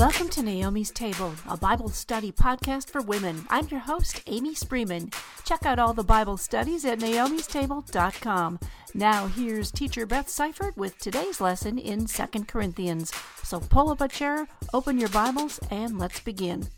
Welcome to Naomi's Table, a Bible study podcast for women. I'm your host, Amy Spreeman. Check out all the Bible studies at naomistable.com. Now, here's teacher Beth Seifert with today's lesson in 2 Corinthians. So pull up a chair, open your Bibles, and let's begin.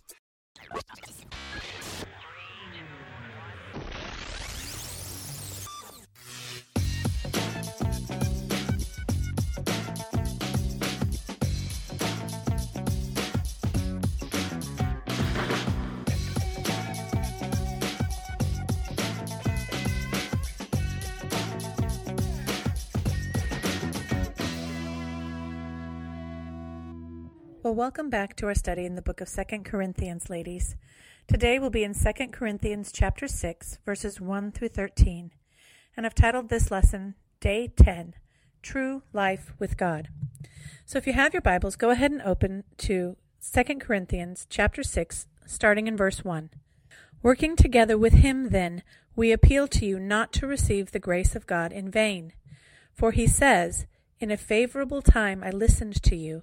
Well, welcome back to our study in the book of 2 Corinthians, ladies. Today we'll be in 2 Corinthians chapter 6, verses 1 through 13. And I've titled this lesson Day 10 True Life with God. So if you have your Bibles, go ahead and open to 2 Corinthians chapter 6, starting in verse 1. Working together with him, then, we appeal to you not to receive the grace of God in vain. For he says, In a favorable time I listened to you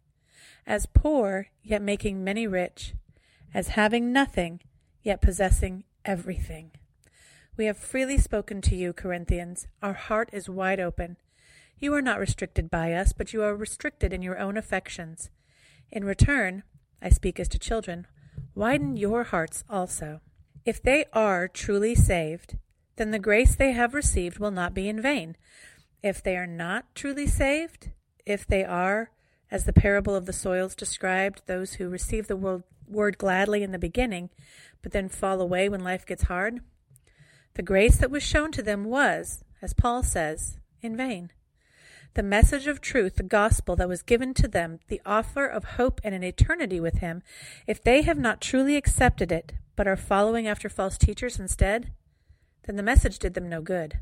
as poor, yet making many rich, as having nothing, yet possessing everything. We have freely spoken to you, Corinthians. Our heart is wide open. You are not restricted by us, but you are restricted in your own affections. In return, I speak as to children, widen your hearts also. If they are truly saved, then the grace they have received will not be in vain. If they are not truly saved, if they are, as the parable of the soils described those who receive the word, gladly in the beginning, but then fall away when life gets hard? The grace that was shown to them was, as Paul says, in vain. The message of truth, the gospel that was given to them, the offer of hope and an eternity with Him, if they have not truly accepted it, but are following after false teachers instead, then the message did them no good.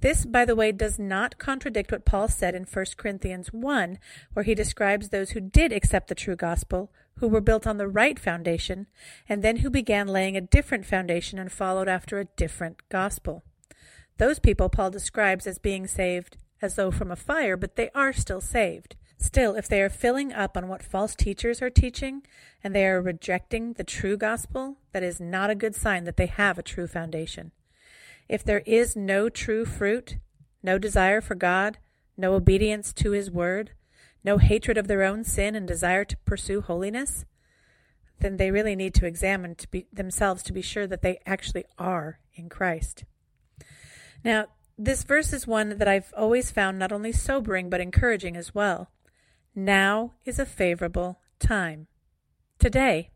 This, by the way, does not contradict what Paul said in 1 Corinthians 1, where he describes those who did accept the true gospel, who were built on the right foundation, and then who began laying a different foundation and followed after a different gospel. Those people Paul describes as being saved as though from a fire, but they are still saved. Still, if they are filling up on what false teachers are teaching and they are rejecting the true gospel, that is not a good sign that they have a true foundation. If there is no true fruit, no desire for God, no obedience to His word, no hatred of their own sin and desire to pursue holiness, then they really need to examine to be, themselves to be sure that they actually are in Christ. Now, this verse is one that I've always found not only sobering but encouraging as well. Now is a favorable time. Today.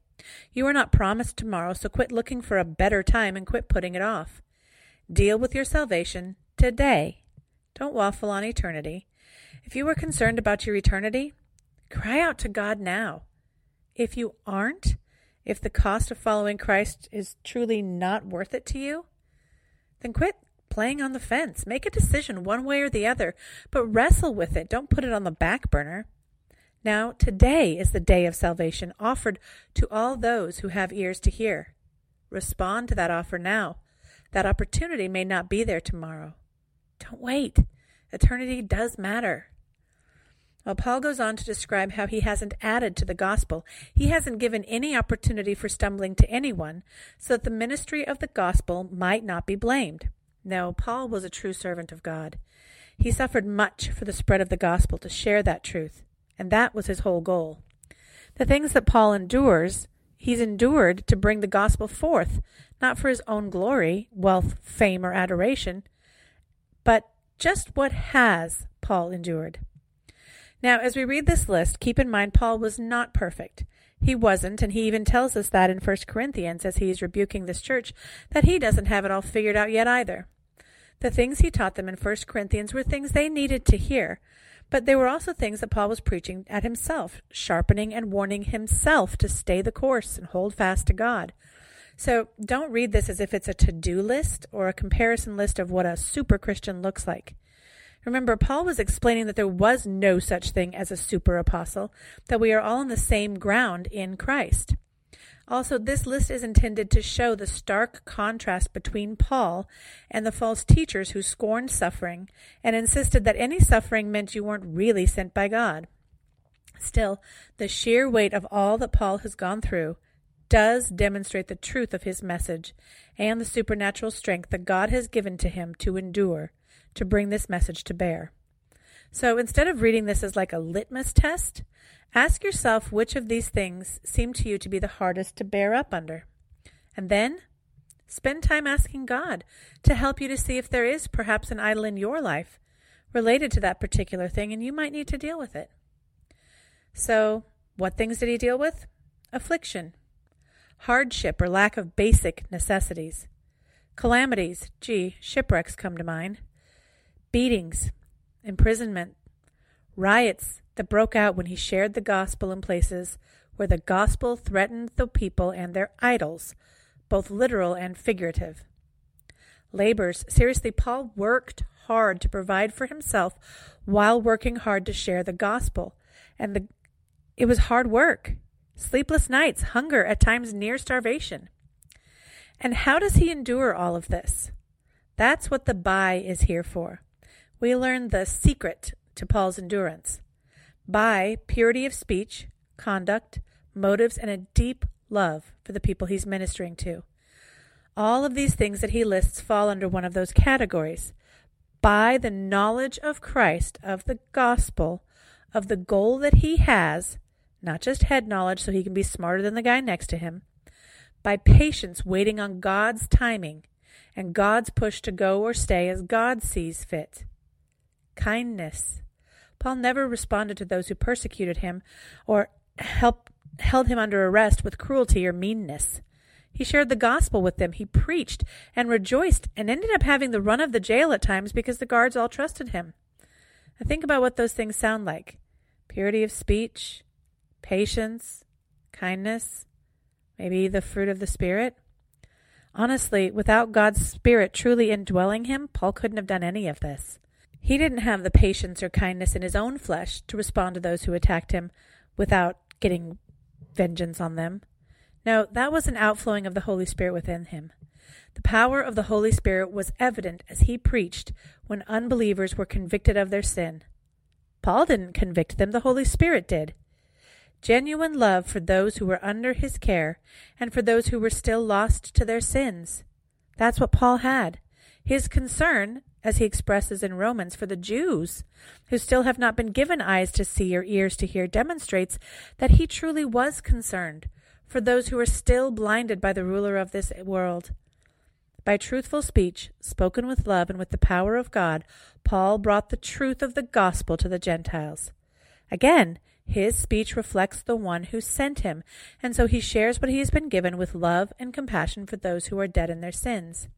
You are not promised tomorrow, so quit looking for a better time and quit putting it off. Deal with your salvation today. Don't waffle on eternity. If you are concerned about your eternity, cry out to God now. If you aren't, if the cost of following Christ is truly not worth it to you, then quit playing on the fence. Make a decision one way or the other, but wrestle with it. Don't put it on the back burner. Now, today is the day of salvation offered to all those who have ears to hear. Respond to that offer now. That opportunity may not be there tomorrow. Don't wait. Eternity does matter. Well, Paul goes on to describe how he hasn't added to the gospel. He hasn't given any opportunity for stumbling to anyone, so that the ministry of the gospel might not be blamed. No, Paul was a true servant of God. He suffered much for the spread of the gospel to share that truth, and that was his whole goal. The things that Paul endures he's endured to bring the gospel forth, not for his own glory, wealth, fame, or adoration, but just what has Paul endured. Now, as we read this list, keep in mind Paul was not perfect. He wasn't, and he even tells us that in 1 Corinthians as he is rebuking this church, that he doesn't have it all figured out yet either. The things he taught them in 1 Corinthians were things they needed to hear, but there were also things that Paul was preaching at himself, sharpening and warning himself to stay the course and hold fast to God. So don't read this as if it's a to do list or a comparison list of what a super Christian looks like. Remember, Paul was explaining that there was no such thing as a super apostle, that we are all on the same ground in Christ. Also, this list is intended to show the stark contrast between Paul and the false teachers who scorned suffering and insisted that any suffering meant you weren't really sent by God. Still, the sheer weight of all that Paul has gone through does demonstrate the truth of his message and the supernatural strength that God has given to him to endure to bring this message to bear. So instead of reading this as like a litmus test, ask yourself which of these things seem to you to be the hardest to bear up under. And then spend time asking God to help you to see if there is perhaps an idol in your life related to that particular thing and you might need to deal with it. So, what things did he deal with? Affliction, hardship or lack of basic necessities, calamities, gee, shipwrecks come to mind, beatings, imprisonment, riots that broke out when he shared the gospel in places where the gospel threatened the people and their idols, both literal and figurative. Labors. Seriously, Paul worked hard to provide for himself while working hard to share the gospel. And the, it was hard work. Sleepless nights, hunger, at times near starvation. And how does he endure all of this? That's what the by is here for we learn the secret to Paul's endurance by purity of speech, conduct, motives, and a deep love for the people he's ministering to. All of these things that he lists fall under one of those categories. By the knowledge of Christ, of the gospel, of the goal that he has, not just head knowledge so he can be smarter than the guy next to him, by patience waiting on God's timing and God's push to go or stay as God sees fit kindness. Paul never responded to those who persecuted him or help, held him under arrest with cruelty or meanness. He shared the gospel with them. He preached and rejoiced and ended up having the run of the jail at times because the guards all trusted him. Now think about what those things sound like purity of speech, patience, kindness, maybe the fruit of the Spirit. Honestly, without God's Spirit truly indwelling him, Paul couldn't have done any of this. He didn't have the patience or kindness in his own flesh to respond to those who attacked him without getting vengeance on them. No, that was an outflowing of the Holy Spirit within him. The power of the Holy Spirit was evident as he preached when unbelievers were convicted of their sin. Paul didn't convict them, the Holy Spirit did. Genuine love for those who were under his care and for those who were still lost to their sins. That's what Paul had. His concern as he expresses in Romans, for the Jews who still have not been given eyes to see or ears to hear, demonstrates that he truly was concerned for those who are still blinded by the ruler of this world. By truthful speech, spoken with love and with the power of God, Paul brought the truth of the gospel to the Gentiles. Again, his speech reflects the one who sent him, and so he shares what he has been given with love and compassion for those who are dead in their sins.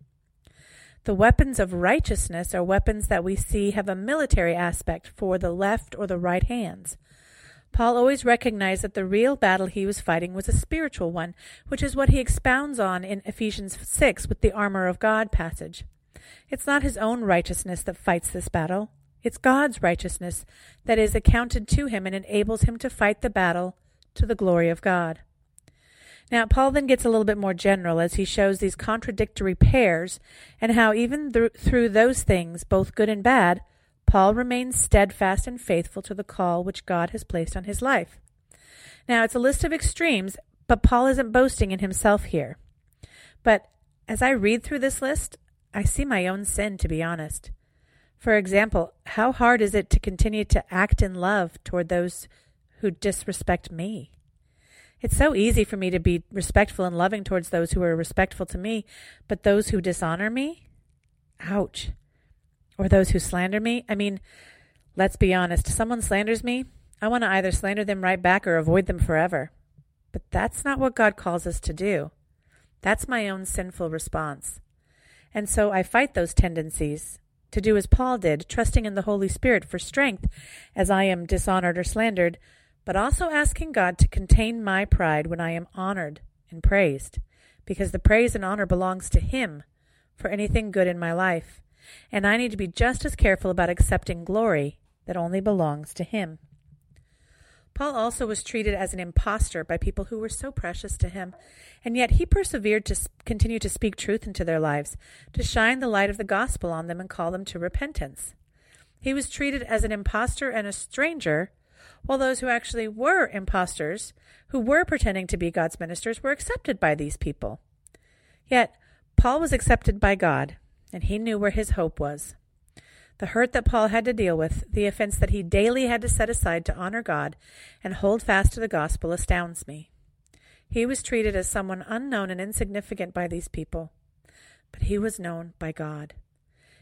The weapons of righteousness are weapons that we see have a military aspect for the left or the right hands. Paul always recognized that the real battle he was fighting was a spiritual one, which is what he expounds on in Ephesians 6 with the armor of God passage. It's not his own righteousness that fights this battle. It's God's righteousness that is accounted to him and enables him to fight the battle to the glory of God. Now, Paul then gets a little bit more general as he shows these contradictory pairs and how even th- through those things, both good and bad, Paul remains steadfast and faithful to the call which God has placed on his life. Now, it's a list of extremes, but Paul isn't boasting in himself here. But as I read through this list, I see my own sin, to be honest. For example, how hard is it to continue to act in love toward those who disrespect me? It's so easy for me to be respectful and loving towards those who are respectful to me, but those who dishonor me, ouch. Or those who slander me, I mean, let's be honest, someone slanders me, I want to either slander them right back or avoid them forever. But that's not what God calls us to do. That's my own sinful response. And so I fight those tendencies to do as Paul did, trusting in the Holy Spirit for strength as I am dishonored or slandered, but also asking God to contain my pride when I am honored and praised, because the praise and honor belongs to Him for anything good in my life, and I need to be just as careful about accepting glory that only belongs to Him. Paul also was treated as an impostor by people who were so precious to him, and yet he persevered to continue to speak truth into their lives, to shine the light of the gospel on them and call them to repentance. He was treated as an impostor and a stranger, while those who actually were impostors, who were pretending to be God's ministers, were accepted by these people. Yet, Paul was accepted by God, and he knew where his hope was. The hurt that Paul had to deal with, the offense that he daily had to set aside to honor God and hold fast to the gospel, astounds me. He was treated as someone unknown and insignificant by these people, but he was known by God.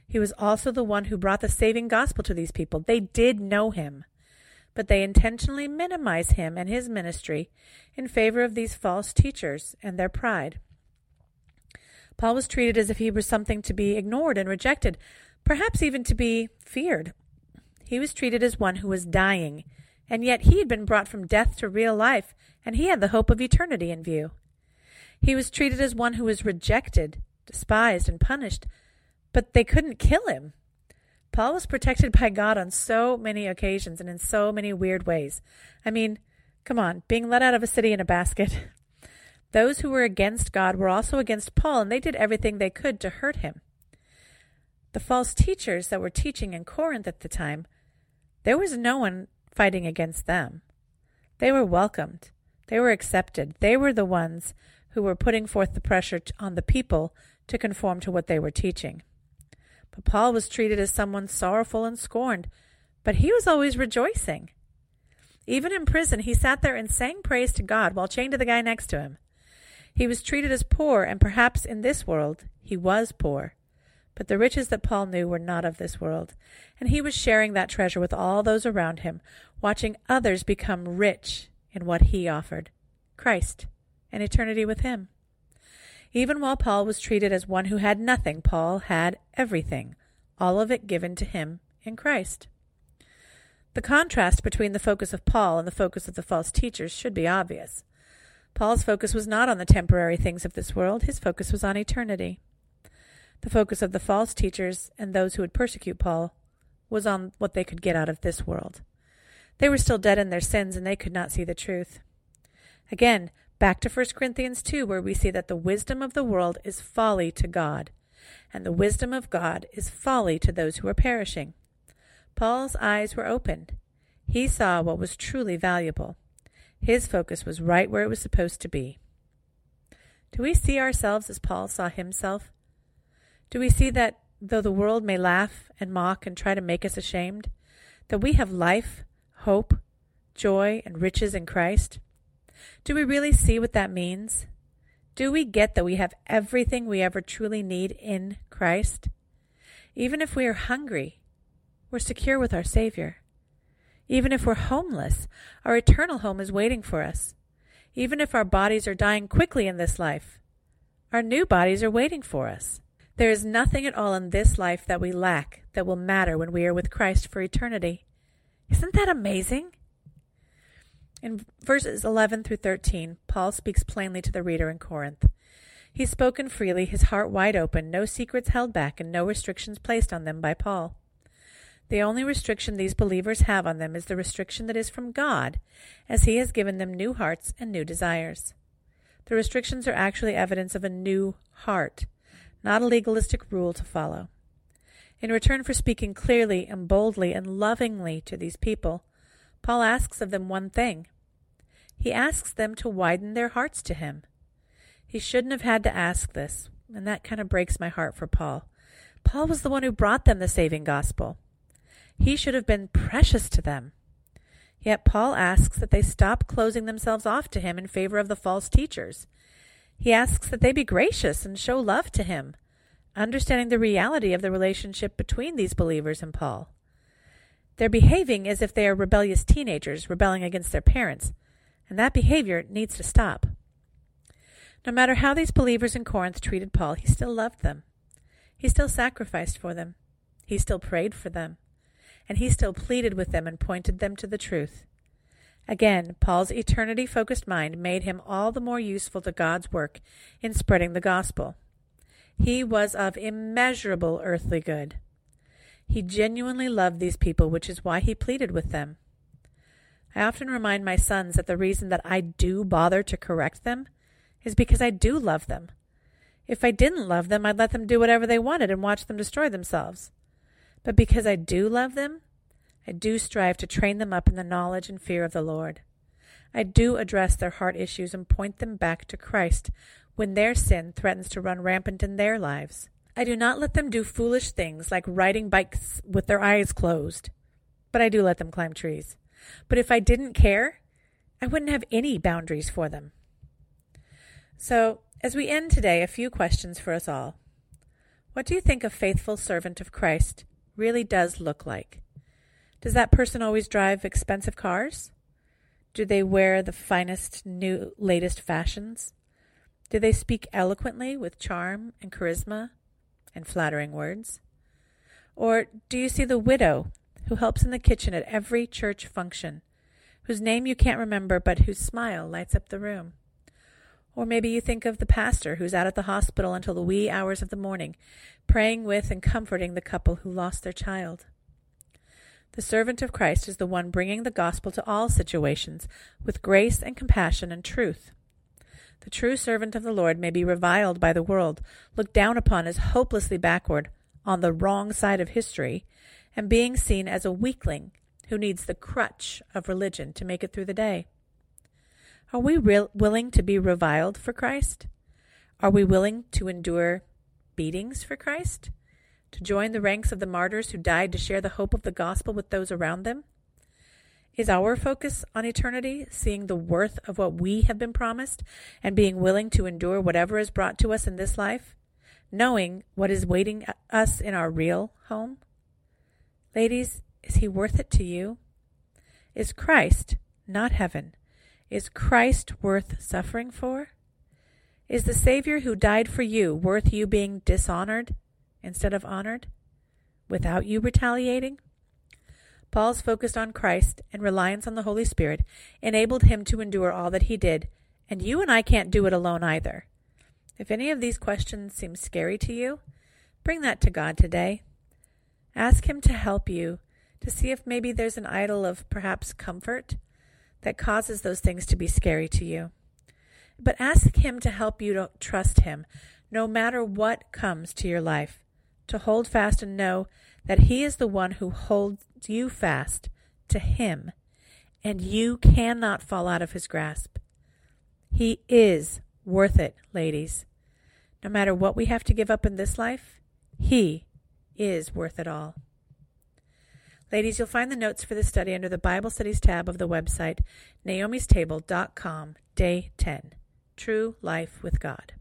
He was also the one who brought the saving gospel to these people. They did know him, but they intentionally minimize him and his ministry in favor of these false teachers and their pride. Paul was treated as if he was something to be ignored and rejected, perhaps even to be feared. He was treated as one who was dying, and yet he had been brought from death to real life, and he had the hope of eternity in view. He was treated as one who was rejected, despised, and punished, but they couldn't kill him. Paul was protected by God on so many occasions and in so many weird ways. I mean, come on, being let out of a city in a basket. Those who were against God were also against Paul, and they did everything they could to hurt him. The false teachers that were teaching in Corinth at the time, there was no one fighting against them. They were welcomed. They were accepted. They were the ones who were putting forth the pressure on the people to conform to what they were teaching. But Paul was treated as someone sorrowful and scorned, but he was always rejoicing. Even in prison, he sat there and sang praise to God while chained to the guy next to him. He was treated as poor, and perhaps in this world he was poor. But the riches that Paul knew were not of this world, and he was sharing that treasure with all those around him, watching others become rich in what he offered Christ and eternity with him. Even while Paul was treated as one who had nothing, Paul had everything, all of it given to him in Christ. The contrast between the focus of Paul and the focus of the false teachers should be obvious. Paul's focus was not on the temporary things of this world, his focus was on eternity. The focus of the false teachers and those who would persecute Paul was on what they could get out of this world. They were still dead in their sins and they could not see the truth. Again, back to 1 Corinthians 2, where we see that the wisdom of the world is folly to God, and the wisdom of God is folly to those who are perishing. Paul's eyes were opened. He saw what was truly valuable. His focus was right where it was supposed to be. Do we see ourselves as Paul saw himself? Do we see that though the world may laugh and mock and try to make us ashamed, that we have life, hope, joy, and riches in Christ? Do we really see what that means? Do we get that we have everything we ever truly need in Christ? Even if we are hungry, we're secure with our Savior. Even if we're homeless, our eternal home is waiting for us. Even if our bodies are dying quickly in this life, our new bodies are waiting for us. There is nothing at all in this life that we lack that will matter when we are with Christ for eternity. Isn't that amazing? In verses 11 through 13, Paul speaks plainly to the reader in Corinth. He's spoken freely, his heart wide open, no secrets held back, and no restrictions placed on them by Paul. The only restriction these believers have on them is the restriction that is from God, as He has given them new hearts and new desires. The restrictions are actually evidence of a new heart not a legalistic rule to follow. In return for speaking clearly and boldly and lovingly to these people, Paul asks of them one thing. He asks them to widen their hearts to him. He shouldn't have had to ask this, and that kind of breaks my heart for Paul. Paul was the one who brought them the saving gospel. He should have been precious to them. Yet Paul asks that they stop closing themselves off to him in favor of the false teachers. He asks that they be gracious and show love to him, understanding the reality of the relationship between these believers and Paul. They're behaving as if they are rebellious teenagers rebelling against their parents, and that behavior needs to stop. No matter how these believers in Corinth treated Paul, he still loved them. He still sacrificed for them. He still prayed for them. And he still pleaded with them and pointed them to the truth. Again, Paul's eternity focused mind made him all the more useful to God's work in spreading the gospel. He was of immeasurable earthly good. He genuinely loved these people, which is why he pleaded with them. I often remind my sons that the reason that I do bother to correct them is because I do love them. If I didn't love them, I'd let them do whatever they wanted and watch them destroy themselves. But because I do love them, I do strive to train them up in the knowledge and fear of the Lord. I do address their heart issues and point them back to Christ when their sin threatens to run rampant in their lives. I do not let them do foolish things like riding bikes with their eyes closed, but I do let them climb trees. But if I didn't care, I wouldn't have any boundaries for them. So, as we end today, a few questions for us all. What do you think a faithful servant of Christ really does look like? Does that person always drive expensive cars? Do they wear the finest, new, latest fashions? Do they speak eloquently with charm and charisma and flattering words? Or do you see the widow who helps in the kitchen at every church function, whose name you can't remember but whose smile lights up the room? Or maybe you think of the pastor who's out at the hospital until the wee hours of the morning, praying with and comforting the couple who lost their child. The servant of Christ is the one bringing the gospel to all situations with grace and compassion and truth. The true servant of the Lord may be reviled by the world, looked down upon as hopelessly backward, on the wrong side of history, and being seen as a weakling who needs the crutch of religion to make it through the day. Are we willing to be reviled for Christ? Are we willing to endure beatings for Christ? To join the ranks of the martyrs who died to share the hope of the gospel with those around them? Is our focus on eternity, seeing the worth of what we have been promised and being willing to endure whatever is brought to us in this life, knowing what is waiting us in our real home? Ladies, is he worth it to you? Is Christ, not heaven, is Christ worth suffering for? Is the Savior who died for you worth you being dishonored instead of honored without you retaliating? Paul's focus on Christ and reliance on the Holy Spirit enabled him to endure all that he did, and you and I can't do it alone either. If any of these questions seem scary to you, bring that to God today. Ask Him to help you to see if maybe there's an idol of perhaps comfort that causes those things to be scary to you. But ask Him to help you to trust Him no matter what comes to your life, to hold fast and know that He is the one who holds you fast to Him, and you cannot fall out of His grasp. He is worth it, ladies. No matter what we have to give up in this life, He is worth it all. Ladies, you'll find the notes for this study under the Bible Studies tab of the website naomistable.com, day 10 True Life with God.